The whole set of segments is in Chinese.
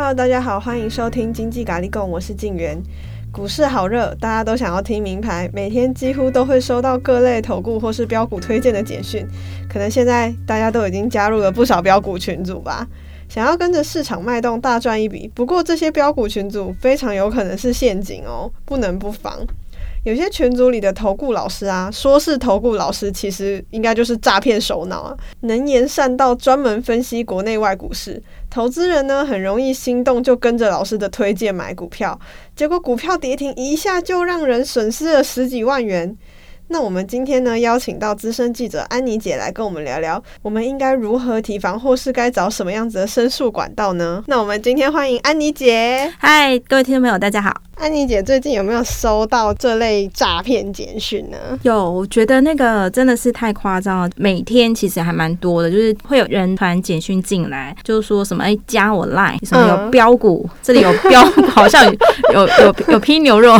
Hello，大家好，欢迎收听经济咖喱贡，我是静媛。股市好热，大家都想要听名牌，每天几乎都会收到各类投顾或是标股推荐的简讯。可能现在大家都已经加入了不少标股群组吧，想要跟着市场脉动大赚一笔。不过这些标股群组非常有可能是陷阱哦，不能不防。有些群组里的投顾老师啊，说是投顾老师，其实应该就是诈骗首脑啊，能言善道，专门分析国内外股市。投资人呢，很容易心动，就跟着老师的推荐买股票，结果股票跌停，一下就让人损失了十几万元。那我们今天呢，邀请到资深记者安妮姐来跟我们聊聊，我们应该如何提防，或是该找什么样子的申诉管道呢？那我们今天欢迎安妮姐。嗨，各位听众朋友，大家好。安妮姐最近有没有收到这类诈骗简讯呢？有，我觉得那个真的是太夸张了。每天其实还蛮多的，就是会有人传简讯进来，就是说什么哎，加我 line，什么有标股，嗯、这里有标股，好 像有有有有批牛肉，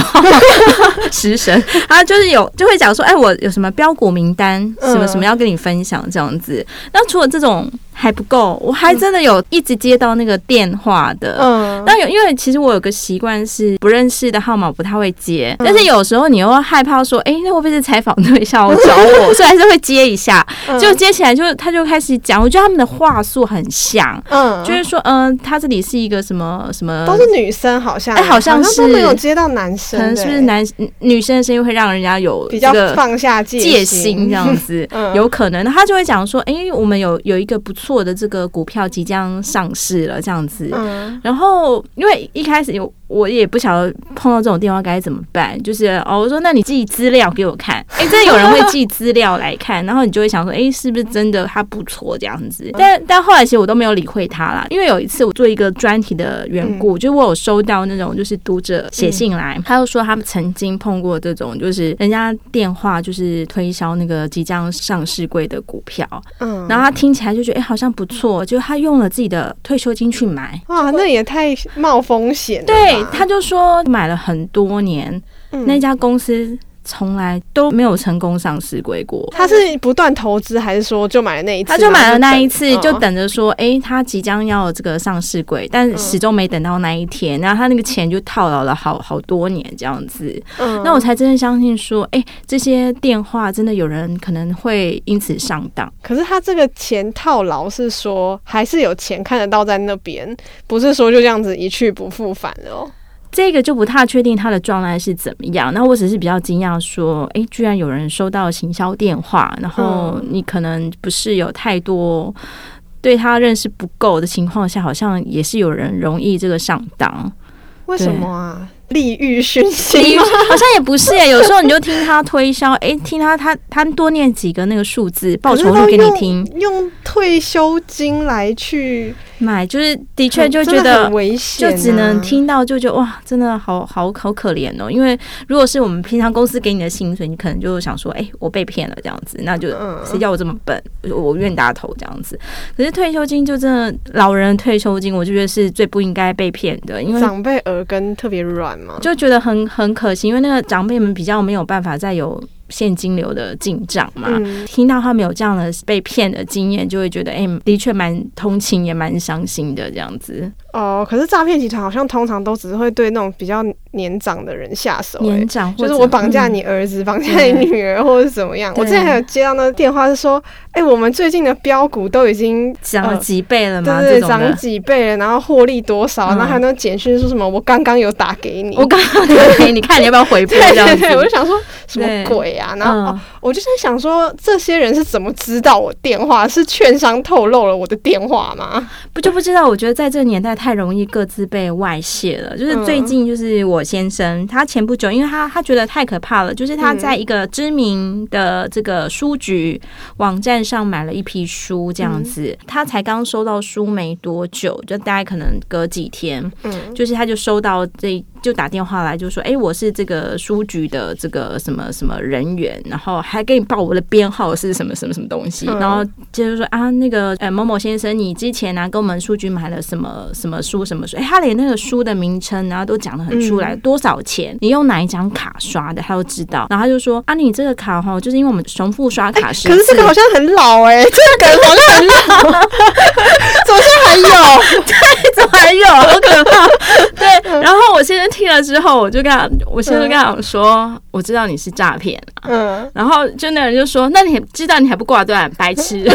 食神啊，就是有就会讲说，哎，我有什么标股名单，什么什么要跟你分享这样子。那除了这种。还不够，我还真的有一直接到那个电话的。嗯，但有因为其实我有个习惯是不认识的号码不太会接，嗯、但是有时候你又害怕说，哎、欸，那会不会是采访对象找我？所以还是会接一下。就接起来就他就开始讲，我觉得他们的话术很像，嗯，就是说，嗯、呃，他这里是一个什么什么，都是女生，好像，哎、欸，好像是都没有接到男生，可能是不是男女生的声音会让人家有比较放下戒戒心这样子，嗯、有可能。他就会讲说，哎、欸，我们有有一个不错的这个股。票即将上市了，这样子。嗯、然后，因为一开始有。我也不晓得碰到这种电话该怎么办，就是哦，我说那你寄资料给我看，哎，真的有人会寄资料来看，然后你就会想说，哎，是不是真的他不错这样子？但但后来其实我都没有理会他啦，因为有一次我做一个专题的缘故，就我有收到那种就是读者写信来，他就说他们曾经碰过这种，就是人家电话就是推销那个即将上市柜的股票，嗯，然后他听起来就觉得哎好像不错，就他用了自己的退休金去买，哇，那也太冒风险了，对。他就说买了很多年，嗯、那家公司从来都没有成功上市柜过。他是不断投资，还是说就买了那一次？他就买了那一次，就等着说，哎、欸，他即将要这个上市柜，但始终没等到那一天。然后他那个钱就套牢了好好多年这样子。嗯，那我才真的相信说，哎、欸，这些电话真的有人可能会因此上当。可是他这个钱套牢是说还是有钱看得到在那边，不是说就这样子一去不复返了哦。这个就不太确定他的状态是怎么样。那我只是比较惊讶，说，哎，居然有人收到行销电话，然后你可能不是有太多对他认识不够的情况下，好像也是有人容易这个上当。为什么啊？利欲熏心，好像也不是耶。有时候你就听他推销，哎，听他他他多念几个那个数字，报酬率给你听，用，用退休金来去。买就是的确就觉得危险，就只能听到就觉得哇，真的好好好可怜哦。因为如果是我们平常公司给你的薪水，你可能就想说，哎，我被骗了这样子，那就谁叫我这么笨，我冤大头这样子。可是退休金就真的老人退休金，我就觉得是最不应该被骗的，因为长辈耳根特别软就觉得很很可惜，因为那个长辈们比较没有办法再有。现金流的进账嘛，嗯、听到他们有这样的被骗的经验，就会觉得，哎、欸，的确蛮同情，也蛮伤心的这样子。哦，可是诈骗集团好像通常都只是会对那种比较年长的人下手，年长就是我绑架你儿子，绑、嗯、架你女儿，或者是怎么样。我之前还有接到那个电话，是说，哎、欸，我们最近的标股都已经涨了几倍了嘛？对对，涨几倍了，然后获利多少？嗯、然后还有那简讯说什么？我刚刚有打给你，我刚刚打给你，你 看你要不要回拨？这样子，对对对，我就想说什么鬼啊？然后、嗯哦、我就在想说，这些人是怎么知道我电话？是券商透露了我的电话吗？不就不知道？我觉得在这个年代太容易各自。被外泄了，就是最近就是我先生，他前不久，因为他他觉得太可怕了，就是他在一个知名的这个书局网站上买了一批书，这样子，他才刚收到书没多久，就大概可能隔几天，嗯，就是他就收到这。就打电话来就说，哎、欸，我是这个书局的这个什么什么人人员，然后还给你报我的编号是什么什么什么东西，然后接着说啊，那个呃某某先生，你之前呢、啊、跟我们书局买了什么什么书什么书？哎，他连那个书的名称然后都讲的很出来，多少钱？你用哪一张卡刷的，他都知道。然后他就说啊，你这个卡哈，就是因为我们重复刷卡是，可是这个好像很老哎，这个感觉好像很老，怎么现在还有？对，怎么还有？好可怕！对，然后我先生听了之后，我就跟他，我先生跟他说，我知道你是诈骗啊。嗯，然后就那人就说，那你知道你还不挂断，白痴！就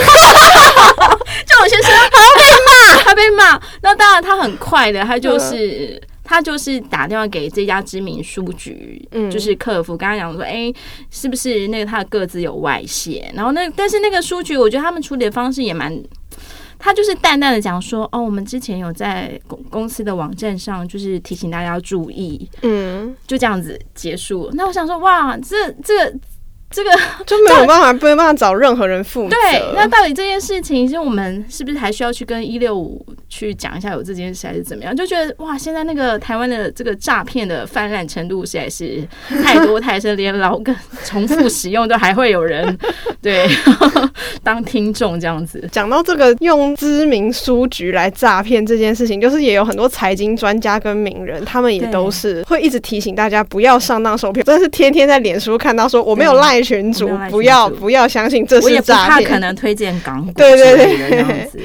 我先生，他被骂，他被骂。那当然，他很快的，他就是。他就是打电话给这家知名书局，嗯，就是客服，跟他讲说，哎、欸，是不是那个他的个资有外泄？然后那但是那个书局，我觉得他们处理的方式也蛮，他就是淡淡的讲说，哦，我们之前有在公公司的网站上，就是提醒大家要注意，嗯，就这样子结束。那我想说，哇，这这个。这个就没有办法，没有办法找任何人负责。对，那到底这件事情，就我们是不是还需要去跟一六五去讲一下有这件事还是怎么样？就觉得哇，现在那个台湾的这个诈骗的泛滥程度实在是太多太深，连老梗重复使用都还会有人对 当听众这样子。讲到这个用知名书局来诈骗这件事情，就是也有很多财经专家跟名人，他们也都是会一直提醒大家不要上当受骗。真的是天天在脸书看到说我没有赖。群主不要不要相信这是诈骗，我也不怕可能推荐港股对对对。这样子。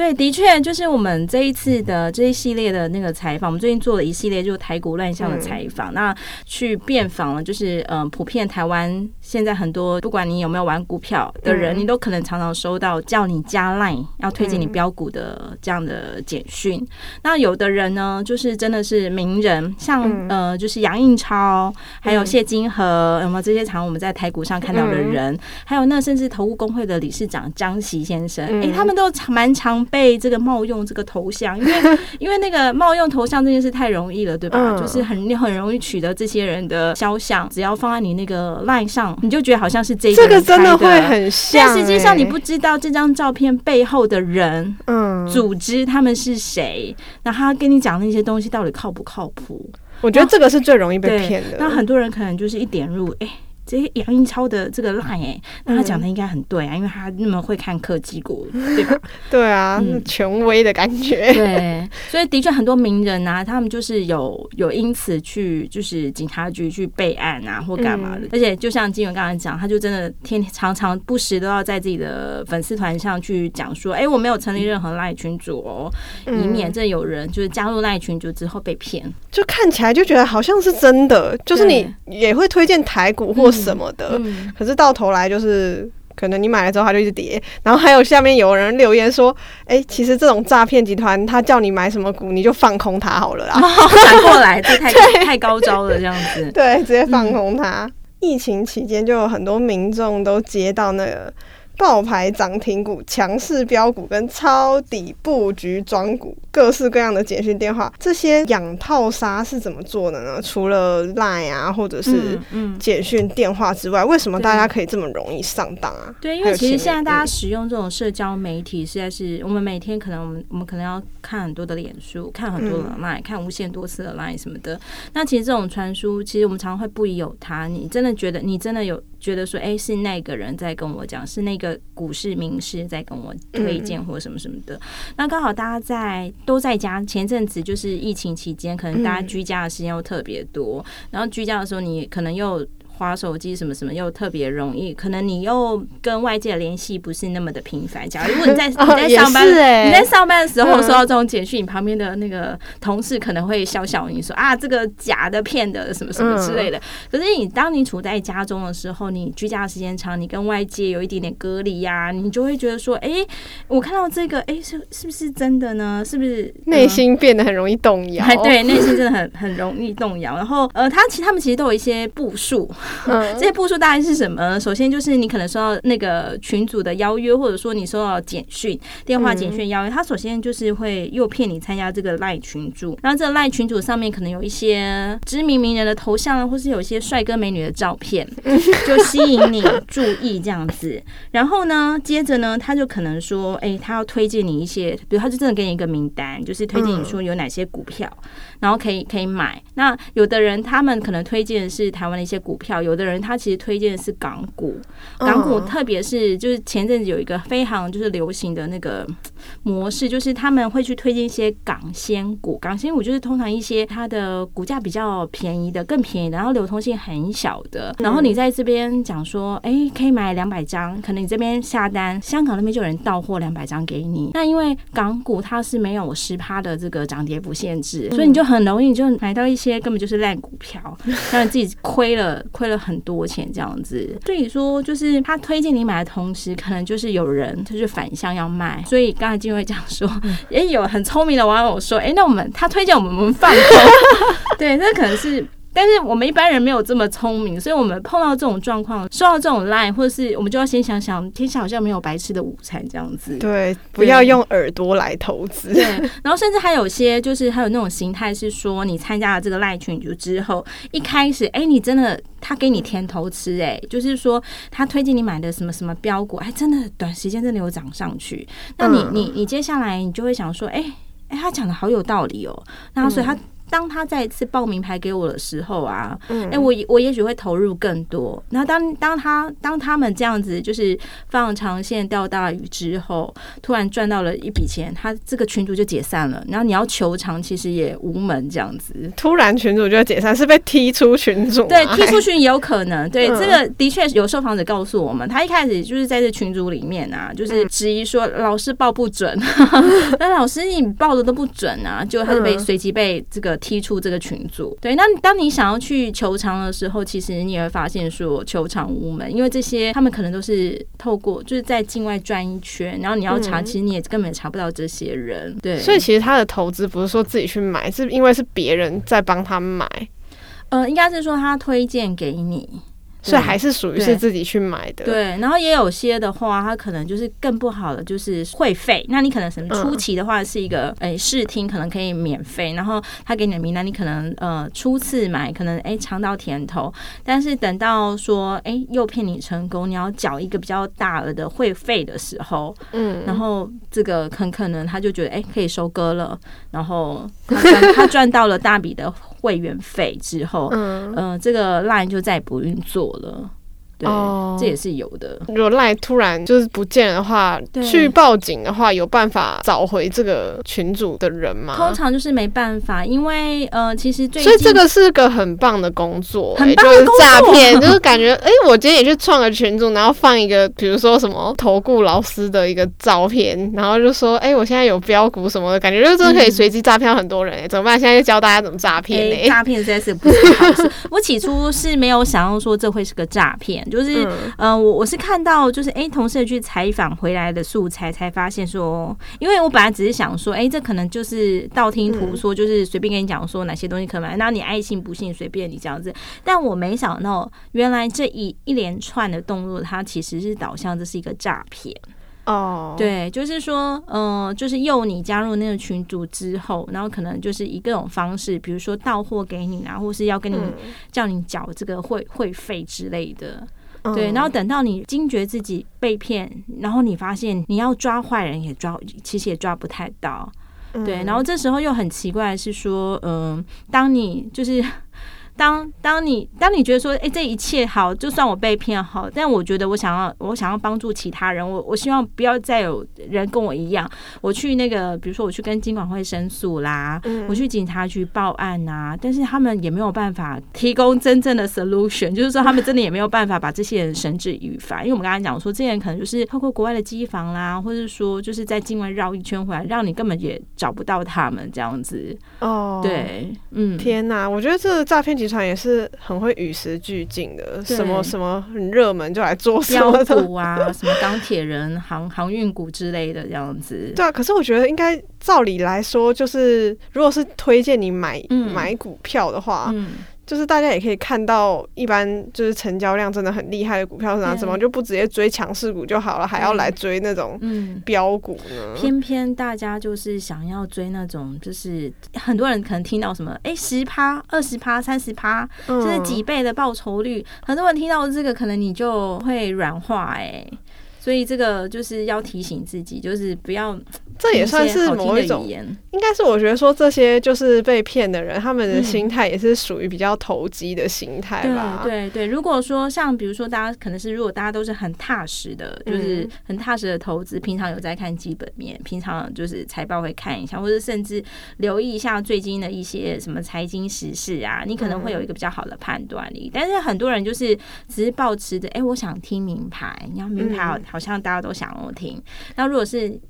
对，的确就是我们这一次的这一系列的那个采访，我们最近做了一系列就是台股乱象的采访，那去遍访了，就是嗯，普遍台湾。现在很多不管你有没有玩股票的人，你都可能常常收到叫你加 Line 要推荐你标股的这样的简讯。那有的人呢，就是真的是名人，像呃，就是杨应超，还有谢金河，有没有这些常我们在台股上看到的人？还有那甚至投顾工会的理事长张琪先生，诶，他们都蛮常被这个冒用这个头像，因为 因为那个冒用头像这件事太容易了，对吧？就是很很容易取得这些人的肖像，只要放在你那个 Line 上。你就觉得好像是这个，这个真的会很像，但实际上你不知道这张照片背后的人，嗯，组织他们是谁，那他跟你讲那些东西到底靠不靠谱？我觉得这个是最容易被骗的。那很多人可能就是一点入，哎。这些杨英超的这个 line 哎，那他讲的应该很对啊，因为他那么会看科技股，对吧？对啊，嗯、权威的感觉。对，所以的确很多名人啊，他们就是有有因此去就是警察局去备案啊，或干嘛的。嗯、而且就像金源刚才讲，他就真的天天常常不时都要在自己的粉丝团上去讲说，哎，我没有成立任何 line 群组哦，以免这有人就是加入 line 群组之后被骗。就看起来就觉得好像是真的，就是你也会推荐台股或。什么的，嗯、可是到头来就是可能你买了之后它就一直跌，然后还有下面有人留言说：“哎、欸，其实这种诈骗集团他叫你买什么股，你就放空它好了啦。”反过来，这太 太高招了，这样子。对，直接放空它。嗯、疫情期间就有很多民众都接到那个。爆牌涨停股、强势标股跟抄底布局庄股，各式各样的简讯电话，这些养套杀是怎么做的呢？除了 Line 啊，或者是简讯电话之外，为什么大家可以这么容易上当啊？对，因为其实现在大家使用这种社交媒体，实在是我们每天可能我们我们可能要看很多的脸书，看很多的 Line，看无限多次的 Line 什么的。那其实这种传输，其实我们常常会不疑有他。你真的觉得你真的有？觉得说，哎，是那个人在跟我讲，是那个股市名师在跟我推荐或者什么什么的。嗯、那刚好大家在都在家，前阵子就是疫情期间，可能大家居家的时间又特别多，嗯、然后居家的时候，你可能又。滑手机什么什么又特别容易，可能你又跟外界联系不是那么的频繁。假如如果你在 你在上班，欸、你在上班的时候收到这种简讯，你旁边的那个同事可能会笑笑你说啊，这个假的、骗的什么什么之类的。可是你当你处在家中的时候，你居家的时间长，你跟外界有一点点隔离呀、啊，你就会觉得说，哎、欸，我看到这个，哎、欸，是是不是真的呢？是不是内心变得很容易动摇？对，内心真的很很容易动摇。然后呃，他其实他们其实都有一些步数。嗯，这些步数大概是什么？首先就是你可能收到那个群组的邀约，或者说你收到简讯、电话简讯邀约，他首先就是会诱骗你参加这个赖群组，然后这个赖群组上面可能有一些知名名人的头像，或是有一些帅哥美女的照片，就吸引你注意这样子。然后呢，接着呢，他就可能说，哎，他要推荐你一些，比如他就真的给你一个名单，就是推荐你说有哪些股票，然后可以可以买。那有的人他们可能推荐的是台湾的一些股票。票，有的人他其实推荐的是港股，港股特别是就是前阵子有一个非常就是流行的那个模式，就是他们会去推荐一些港仙股，港仙股就是通常一些它的股价比较便宜的，更便宜的，然后流通性很小的，然后你在这边讲说，哎，可以买两百张，可能你这边下单，香港那边就有人到货两百张给你。那因为港股它是没有十趴的这个涨跌幅限制，所以你就很容易就买到一些根本就是烂股票，让你自己亏了亏了很多钱这样子。所以说，就是他推荐你买的同时，可能就是有人就是反向要卖。所以刚才金慧讲说，也有很聪明的网友说，哎，那我们他推荐我们我们放空，对，那可能是。但是我们一般人没有这么聪明，所以我们碰到这种状况，收到这种 line，或者是我们就要先想想，天下好像没有白吃的午餐这样子。对，不要用耳朵来投资。对，然后甚至还有些就是还有那种形态是说，你参加了这个 line 群组之后，一开始哎，你真的他给你甜头吃，哎，就是说他推荐你买的什么什么标股，哎，真的短时间真的有涨上去。那你你你接下来你就会想说，哎哎，他讲的好有道理哦，然后所以他。当他再一次报名牌给我的时候啊，哎、嗯欸，我我也许会投入更多。然后当当他当他们这样子就是放长线钓大鱼之后，突然赚到了一笔钱，他这个群主就解散了。然后你要求偿，其实也无门这样子。突然群主就解散，是被踢出群组？对，踢出群也有可能。对，嗯、这个的确有受访者告诉我们，他一开始就是在这群组里面啊，就是质疑说老师报不准，那、嗯、老师你报的都不准啊，就他就被随即被这个。踢出这个群组，对。那当你想要去球场的时候，其实你也会发现说球场无门，因为这些他们可能都是透过就是在境外转一圈，然后你要查，其实你也根本查不到这些人。对，所以其实他的投资不是说自己去买，是因为是别人在帮他买。呃，应该是说他推荐给你。所以还是属于是自己去买的。对，对，然后也有些的话，它可能就是更不好的，就是会费。那你可能什么初期的话是一个诶试听，可能可以免费，然后他给你的名单，你可能呃初次买可能诶尝到甜头，但是等到说诶诱骗你成功，你要缴一个比较大额的会费的时候，嗯，然后这个很可能他就觉得诶可以收割了，然后他赚到了大笔的。会员费之后，嗯、呃，这个 line 就再也不运作了。对，哦、这也是有的。如果赖突然就是不见的话，去报警的话，有办法找回这个群主的人吗？通常就是没办法，因为呃，其实最近所以这个是个很棒的工作，很棒的工作，就是诈骗，就是感觉哎、欸，我今天也去创个群组，然后放一个比如说什么投顾老师的一个照片，然后就说哎、欸，我现在有标股什么的，感觉就真的可以随机诈骗很多人、欸。嗯、怎么办？现在就教大家怎么诈骗呢？诈骗实在是不是好事。我起初是没有想要说这会是个诈骗。就是，嗯、呃，我我是看到，就是，哎、欸，同事去采访回来的素材，才发现说，因为我本来只是想说，哎、欸，这可能就是道听途说，就是随便跟你讲说哪些东西可买，那、嗯、你爱信不信随便你这样子。但我没想到，原来这一一连串的动作，它其实是导向这是一个诈骗。哦，对，就是说，嗯、呃，就是诱你加入那个群组之后，然后可能就是以各种方式，比如说到货给你啊，或是要跟你、嗯、叫你缴这个会会费之类的。对，然后等到你惊觉自己被骗，然后你发现你要抓坏人也抓，其实也抓不太到。对，然后这时候又很奇怪的是说，嗯、呃，当你就是。当当你当你觉得说，哎、欸，这一切好，就算我被骗好，但我觉得我想要我想要帮助其他人，我我希望不要再有人跟我一样，我去那个，比如说我去跟金管会申诉啦，嗯、我去警察局报案呐，但是他们也没有办法提供真正的 solution，就是说他们真的也没有办法把这些人绳之以法，因为我们刚才讲说，这些人可能就是透过国外的机房啦，或者说就是在境外绕一圈回来，让你根本也找不到他们这样子。哦，对，嗯，天哪，我觉得这个诈骗集团也是很会与时俱进的，什么什么很热门就来做标股啊，什么钢铁人、航航运股之类的这样子。对啊，可是我觉得应该照理来说，就是如果是推荐你买、嗯、买股票的话。嗯就是大家也可以看到，一般就是成交量真的很厉害的股票是哪？什么就不直接追强势股就好了，还要来追那种标股呢？偏偏大家就是想要追那种，就是很多人可能听到什么，哎，十趴、二十趴、三十趴，就是几倍的报酬率。很多人听到这个，可能你就会软化，哎。所以这个就是要提醒自己，就是不要。这也算是某一种，应该是我觉得说这些就是被骗的人，他们的心态也是属于比较投机的心态吧。对对对，如果说像比如说大家可能是如果大家都是很踏实的，就是很踏实的投资，平常有在看基本面，平常就是财报会看一下，或者甚至留意一下最近的一些什么财经时事啊，你可能会有一个比较好的判断力。但是很多人就是只是抱持着，哎，我想听名牌，你要名牌好好像大家都想我听，那如果是。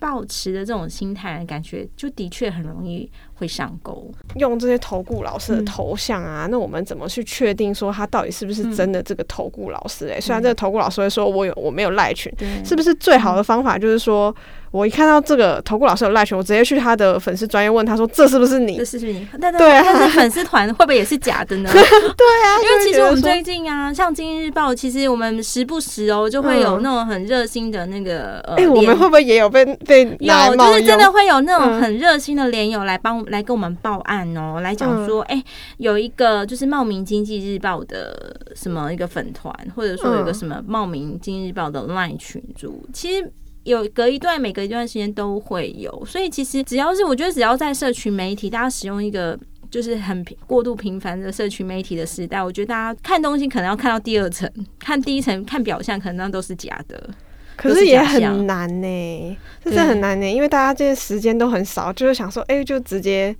抱持的这种心态，感觉就的确很容易会上钩。用这些投顾老师的头像啊，嗯、那我们怎么去确定说他到底是不是真的这个投顾老师？哎，虽然这个投顾老师会说我有我没有赖群，对是不是最好的方法就是说？我一看到这个投顾老师有赖群，我直接去他的粉丝专业问他说：“这是不是你？这是你？”对对，他的粉丝团会不会也是假的呢？对啊，因为其实我们最近啊，像《今日报》，其实我们时不时哦就会有那种很热心的那个呃，哎，我们会不会也有被被有？就是真的会有那种很热心的连友来帮来跟我们报案哦，来讲说，哎，有一个就是茂名经济日报的什么一个粉团，或者说有一个什么茂名经济日报的赖群组，其实。有隔一段，每隔一段时间都会有，所以其实只要是我觉得，只要在社群媒体，大家使用一个就是很过度频繁的社群媒体的时代，我觉得大家看东西可能要看到第二层，看第一层看表象，可能那都是假的。可是也很难呢、欸，这是很难呢、欸，因为大家这些时间都很少，就是想说，哎、欸，就直接。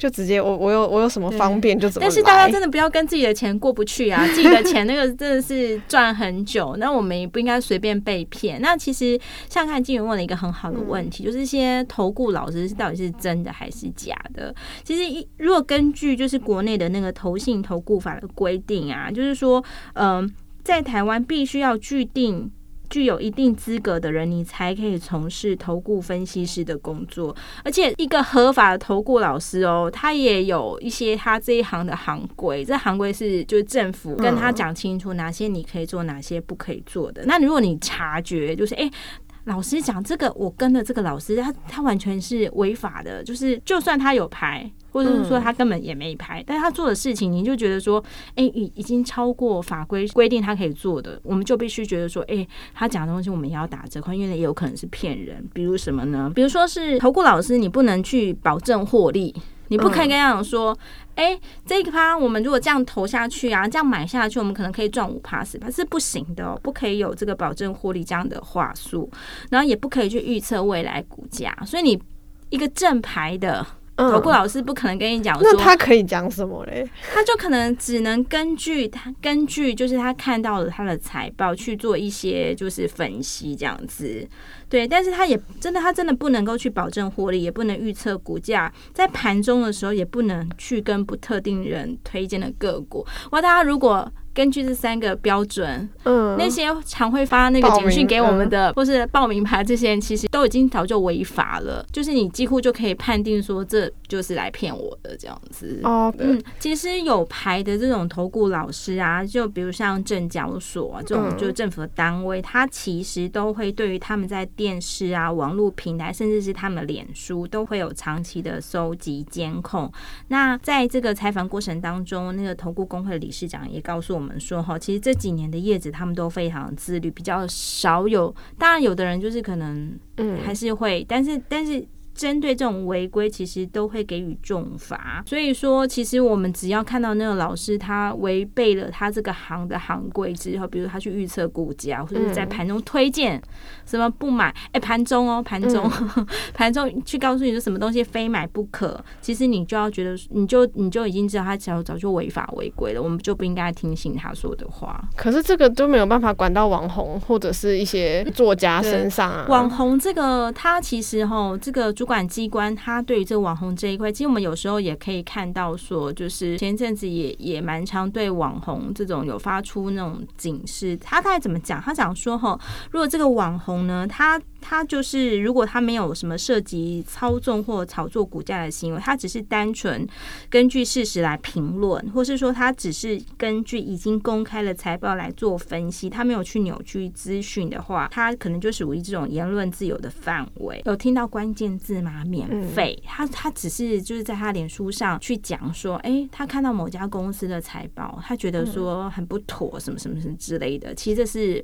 就直接我我有我有什么方便就怎么。但是大家真的不要跟自己的钱过不去啊！自己的钱那个真的是赚很久，那我们也不应该随便被骗。那其实像看静原问了一个很好的问题，就是一些投顾老师到底是真的还是假的？其实一如果根据就是国内的那个投信投顾法的规定啊，就是说，嗯，在台湾必须要具定。具有一定资格的人，你才可以从事投顾分析师的工作。而且，一个合法的投顾老师哦，他也有一些他这一行的行规。这行规是就是政府跟他讲清楚哪些你可以做，哪些不可以做的。那如果你察觉就是哎。老师讲这个，我跟的这个老师，他他完全是违法的。就是就算他有牌，或者是说他根本也没牌，但他做的事情，你就觉得说，哎、已已经超过法规规定他可以做的，我们就必须觉得说，哎、他讲的东西我们也要打折扣，因为也有可能是骗人。比如什么呢？比如说是投顾老师，你不能去保证获利。你不可以跟他讲说，哎、欸，这一趴我们如果这样投下去啊，这样买下去，我们可能可以赚五趴十趴，是不行的哦，不可以有这个保证获利这样的话术，然后也不可以去预测未来股价，所以你一个正牌的。投顾老师不可能跟你讲说，那他可以讲什么嘞？他就可能只能根据他根据就是他看到了他的财报去做一些就是分析这样子，对。但是他也真的他真的不能够去保证获利，也不能预测股价，在盘中的时候也不能去跟不特定人推荐的个股。哇，大家如果。根据这三个标准，嗯，那些常会发那个简讯给我们的，或是报名牌这些人，其实都已经早就违法了。就是你几乎就可以判定说，这就是来骗我的这样子。哦，嗯，其实有牌的这种投顾老师啊，就比如像证交所啊，这种就是政府的单位，他其实都会对于他们在电视啊、网络平台，甚至是他们的脸书，都会有长期的搜集监控。那在这个采访过程当中，那个投顾工会的理事长也告诉我们。我们说哈，其实这几年的叶子他们都非常自律，比较少有。当然，有的人就是可能，嗯，还是会，但是，但是。针对这种违规，其实都会给予重罚。所以说，其实我们只要看到那个老师他违背了他这个行的行规之后，比如他去预测股价，或者是在盘中推荐什么不买，哎、欸，盘中哦，盘中盘、嗯、中去告诉你说什么东西非买不可，其实你就要觉得，你就你就已经知道他早早就违法违规了，我们就不应该听信他说的话。可是这个都没有办法管到网红或者是一些作家身上啊。网红这个，他其实哈，这个主管机关他对于这个网红这一块，其实我们有时候也可以看到说，就是前阵子也也蛮常对网红这种有发出那种警示。他大概怎么讲？他讲说哈，如果这个网红呢，他他就是如果他没有什么涉及操纵或炒作股价的行为，他只是单纯根据事实来评论，或是说他只是根据已经公开的财报来做分析，他没有去扭曲资讯的话，他可能就属于这种言论自由的范围。有听到关键字？吗，免费，他他只是就是在他脸书上去讲说，哎、欸，他看到某家公司的财报，他觉得说很不妥，什么什么什么之类的。其实这是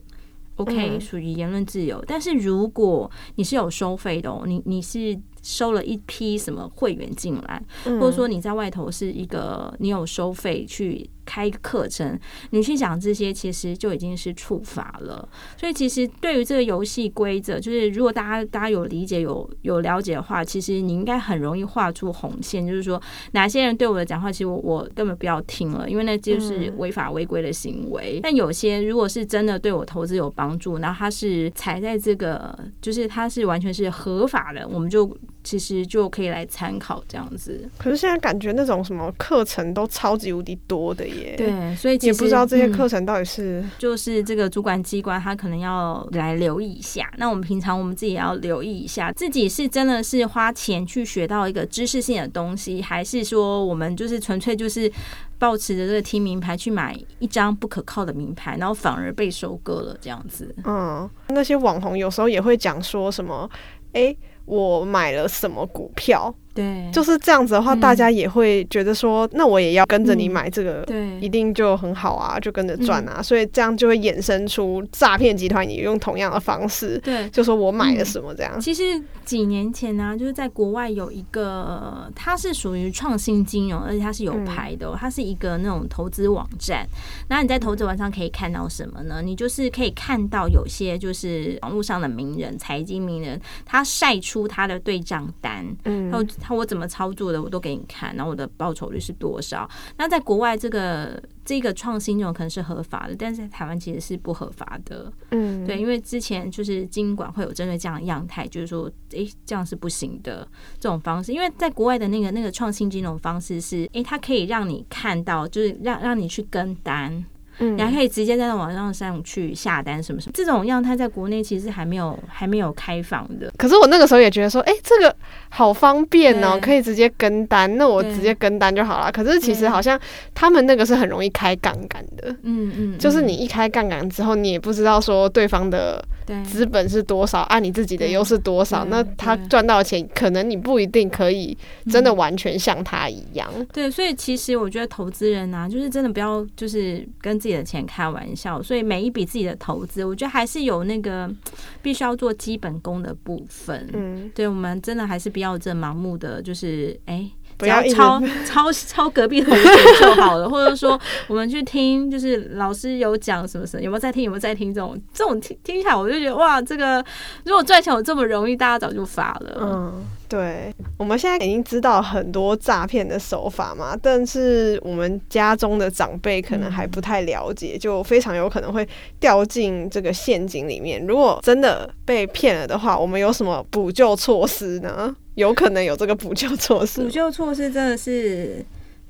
OK，属于言论自由。但是如果你是有收费的哦，你你是。收了一批什么会员进来，或者说你在外头是一个你有收费去开课程，你去讲这些，其实就已经是触法了。所以其实对于这个游戏规则，就是如果大家大家有理解有有了解的话，其实你应该很容易画出红线，就是说哪些人对我的讲话，其实我我根本不要听了，因为那就是违法违规的行为。但有些如果是真的对我投资有帮助，然后他是踩在这个，就是他是完全是合法的，我们就。其实就可以来参考这样子，可是现在感觉那种什么课程都超级无敌多的耶。对，所以也不知道这些课程到底是、嗯、就是这个主管机关他可能要来留意一下。那我们平常我们自己也要留意一下，自己是真的是花钱去学到一个知识性的东西，还是说我们就是纯粹就是抱持着这个听名牌去买一张不可靠的名牌，然后反而被收割了这样子。嗯，那些网红有时候也会讲说什么，哎、欸。我买了什么股票？对，就是这样子的话，大家也会觉得说，那我也要跟着你买这个，对，一定就很好啊，就跟着赚啊。所以这样就会衍生出诈骗集团也用同样的方式，对，就说我买了什么这样。其实几年前呢，就是在国外有一个，它是属于创新金融，而且它是有牌的，它是一个那种投资网站。那你在投资网上可以看到什么呢？你就是可以看到有些就是网络上的名人、财经名人，他晒出他的对账单，嗯，然后。他我怎么操作的，我都给你看，然后我的报酬率是多少？那在国外，这个这个创新这种可能是合法的，但是在台湾其实是不合法的。嗯，对，因为之前就是金管会有针对这样的样态，就是说，诶，这样是不行的这种方式，因为在国外的那个那个创新金融方式是，诶，它可以让你看到，就是让让你去跟单。嗯，你还可以直接在那网上上去下单什么什么，这种样态在国内其实还没有还没有开放的。可是我那个时候也觉得说，哎、欸，这个好方便哦、喔，可以直接跟单，那我直接跟单就好了。可是其实好像他们那个是很容易开杠杆的，嗯嗯，就是你一开杠杆之后，你也不知道说对方的资本是多少，按你自己的又是多少，那他赚到的钱可能你不一定可以真的完全像他一样。对，所以其实我觉得投资人啊，就是真的不要就是跟。自己的钱开玩笑，所以每一笔自己的投资，我觉得还是有那个必须要做基本功的部分。嗯，对，我们真的还是不要这盲目的，就是哎、欸，不要抄抄抄隔壁同学就好了，或者说我们去听，就是老师有讲什么什么，有没有在听？有没有在听？这种这种听听起来，我就觉得哇，这个如果赚钱有这么容易，大家早就发了。嗯。对，我们现在已经知道很多诈骗的手法嘛，但是我们家中的长辈可能还不太了解，就非常有可能会掉进这个陷阱里面。如果真的被骗了的话，我们有什么补救措施呢？有可能有这个补救措施。补救措施真的是。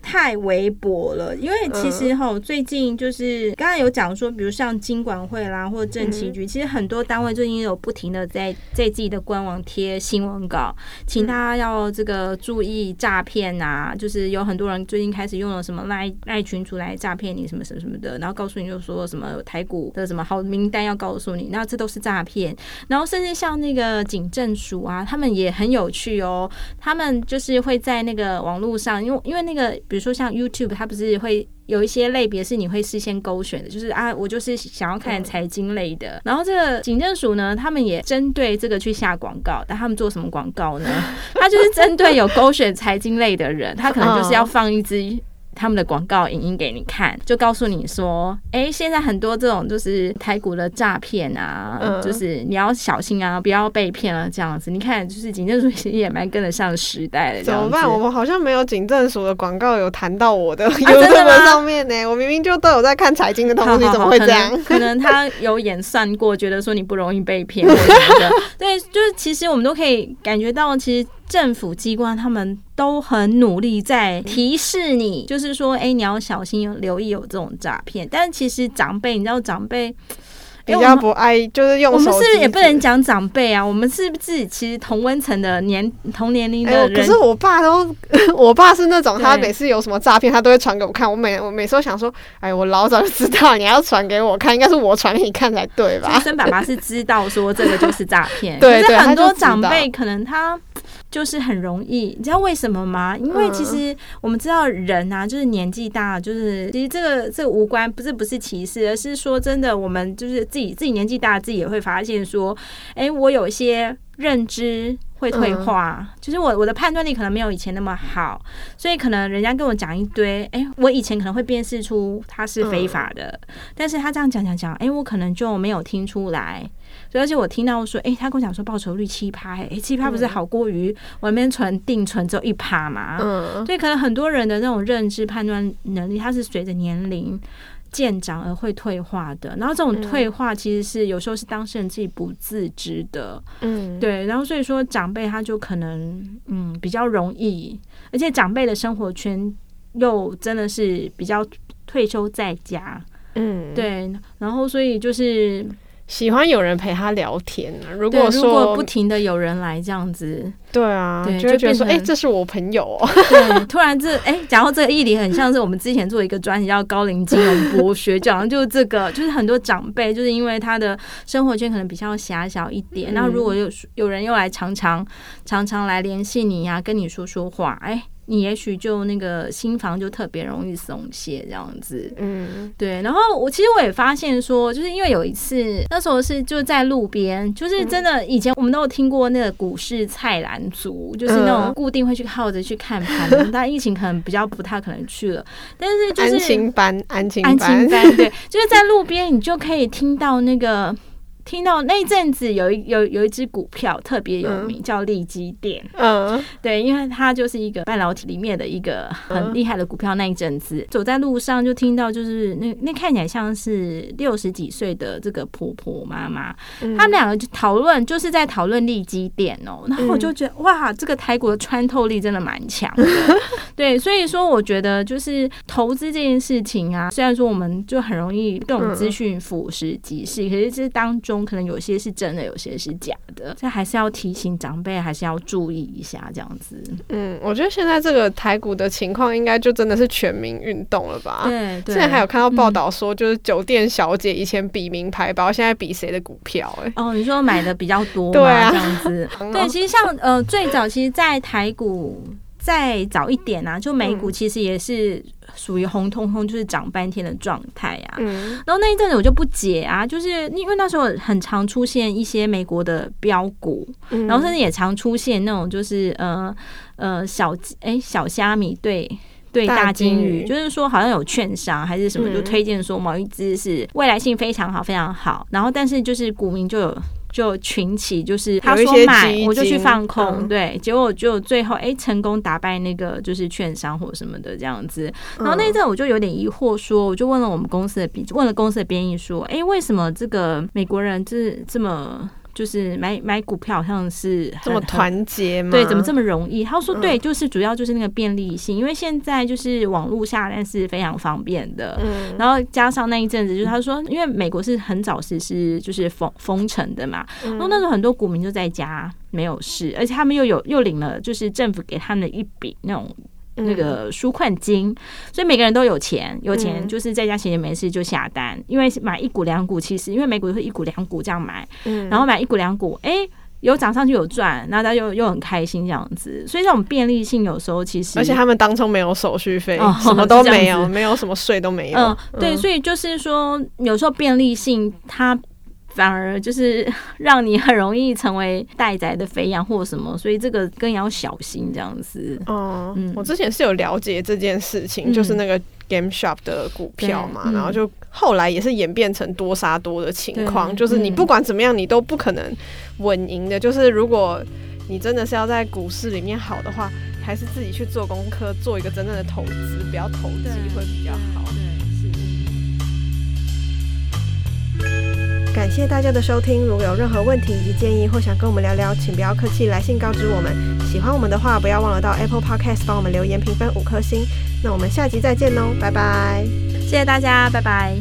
太微薄了，因为其实哈，最近就是刚才有讲说，比如像经管会啦，或者政企局，其实很多单位最近有不停的在在自己的官网贴新闻稿，请大家要这个注意诈骗啊，就是有很多人最近开始用了什么赖赖群主来诈骗你什么什么什么的，然后告诉你就说什么台股的什么好名单要告诉你，那这都是诈骗。然后甚至像那个警政署啊，他们也很有趣哦，他们就是会在那个网络上，因为因为那个。比如说像 YouTube，它不是会有一些类别是你会事先勾选的，就是啊，我就是想要看财经类的。然后这个警政署呢，他们也针对这个去下广告，但他们做什么广告呢？他就是针对有勾选财经类的人，他可能就是要放一支。他们的广告影音给你看，就告诉你说，哎、欸，现在很多这种就是台股的诈骗啊、嗯，就是你要小心啊，不要被骗了这样子。你看，就是警政署其实也蛮跟得上时代的。怎么办？我们好像没有警政署的广告有谈到我的 YouTube 上面呢。我明明就都有在看财经的东西，怎么会这样？可能他有演算过，觉得说你不容易被骗。对，就是其实我们都可以感觉到，其实。政府机关他们都很努力在提示你，就是说，哎，你要小心，留意有这种诈骗。但其实长辈，你知道长辈比较不爱，就是用。我们是不是也不能讲长辈啊？我们是不是其实同温层的年同年龄的人？可是我爸都，我爸是那种，他每次有什么诈骗，他都会传给我看。我每我每次都想说，哎，我老早就知道你要传给我看，应该是我传给你看才对吧？孙爸爸是知道说这个就是诈骗，对对，很多长辈可能他。就是很容易，你知道为什么吗？因为其实我们知道人啊，就是年纪大，就是其实这个这个无关，不是不是歧视，而是说真的，我们就是自己自己年纪大，自己也会发现说，哎，我有一些认知。会退化，嗯、就是我我的判断力可能没有以前那么好，所以可能人家跟我讲一堆，哎、欸，我以前可能会辨识出他是非法的，嗯、但是他这样讲讲讲，哎、欸，我可能就没有听出来，所以而且我听到说，哎、欸，他跟我讲说报酬率七趴，哎、欸，七趴不是好过于我那边存定存只有一趴嘛，嗯，所以可能很多人的那种认知判断能力，它是随着年龄。渐长而会退化的，然后这种退化其实是有时候是当事人自己不自知的，嗯，对，然后所以说长辈他就可能嗯比较容易，而且长辈的生活圈又真的是比较退休在家，嗯，对，然后所以就是。喜欢有人陪他聊天啊。如果说如果不停的有人来这样子，对啊，对就会觉得说，哎、欸，这是我朋友哦。对，突然这，哎、欸，讲到这个议题，很像是我们之前做一个专辑叫《高龄金融博学》，讲的就是这个，就是很多长辈，就是因为他的生活圈可能比较狭小一点，那、嗯、如果有有人又来常常常常来联系你呀、啊，跟你说说话，哎、欸。你也许就那个心房就特别容易松懈这样子，嗯，对。然后我其实我也发现说，就是因为有一次那时候是就在路边，就是真的以前我们都有听过那个股市菜篮族，就是那种固定会去靠着去看盘，嗯、但疫情可能比较不太可能去了。但是就是安亲班，安亲安亲班，对，就是在路边你就可以听到那个。听到那一阵子有一有有一只股票特别有名，嗯、叫利基电。嗯，对，因为它就是一个半导体里面的一个很厉害的股票。那一阵子走在路上就听到，就是那那看起来像是六十几岁的这个婆婆妈妈，嗯、他们两个就讨论，就是在讨论利基电哦。然后我就觉得、嗯、哇，这个台股的穿透力真的蛮强的。对，所以说我觉得就是投资这件事情啊，虽然说我们就很容易各种资讯腐蚀即是，可是这当中。可能有些是真的，有些是假的，这还是要提醒长辈，还是要注意一下这样子。嗯，我觉得现在这个台股的情况，应该就真的是全民运动了吧？对，对。现在还有看到报道说，就是酒店小姐以前比名牌包，现在比谁的股票、欸？哎，哦，你说买的比较多 吗？对啊，这样子。对，其实像呃，最早其实，在台股。再早一点啊，就美股其实也是属于红彤彤，就是涨半天的状态啊。嗯，然后那一阵子我就不解啊，就是因为那时候很常出现一些美国的标股，然后甚至也常出现那种就是呃呃小哎、欸、小虾米对对大金鱼，就是说好像有券商还是什么，就推荐说某一只是未来性非常好非常好，然后但是就是股民就有。就群起，就是他说买，我就去放空，嗯、对，结果就最后哎、欸、成功打败那个就是券商或什么的这样子。然后那一阵我就有点疑惑，说我就问了我们公司的编，问了公司的编译说，哎、欸，为什么这个美国人这这么？就是买买股票，好像是这么团结吗？对，怎么这么容易？他说对，就是主要就是那个便利性，因为现在就是网络下单是非常方便的。嗯，然后加上那一阵子，就是他说，因为美国是很早实施就是封封城的嘛，然后那时候很多股民就在家没有事，而且他们又有又领了就是政府给他们的一笔那种。那个纾困金，所以每个人都有钱，有钱就是在家闲着没事就下单，因为买一股两股，其实因为美股是一股两股这样买，然后买一股两股，哎，有涨上去有赚，那他又又很开心这样子，所以这种便利性有时候其实，而且他们当中没有手续费，什么 都没有，没有什么税都没有，嗯，对，所以就是说有时候便利性它。反而就是 让你很容易成为待宰的肥羊或什么，所以这个更要小心这样子。哦，嗯，我之前是有了解这件事情，嗯、就是那个 Game Shop 的股票嘛，嗯、然后就后来也是演变成多杀多的情况，就是你不管怎么样，你都不可能稳赢的。就是如果你真的是要在股市里面好的话，还是自己去做功课，做一个真正的投资，不要投机会比较好。感谢大家的收听，如果有任何问题以及建议，或想跟我们聊聊，请不要客气，来信告知我们。喜欢我们的话，不要忘了到 Apple Podcast 帮我们留言评分五颗星。那我们下集再见喽，拜拜！谢谢大家，拜拜。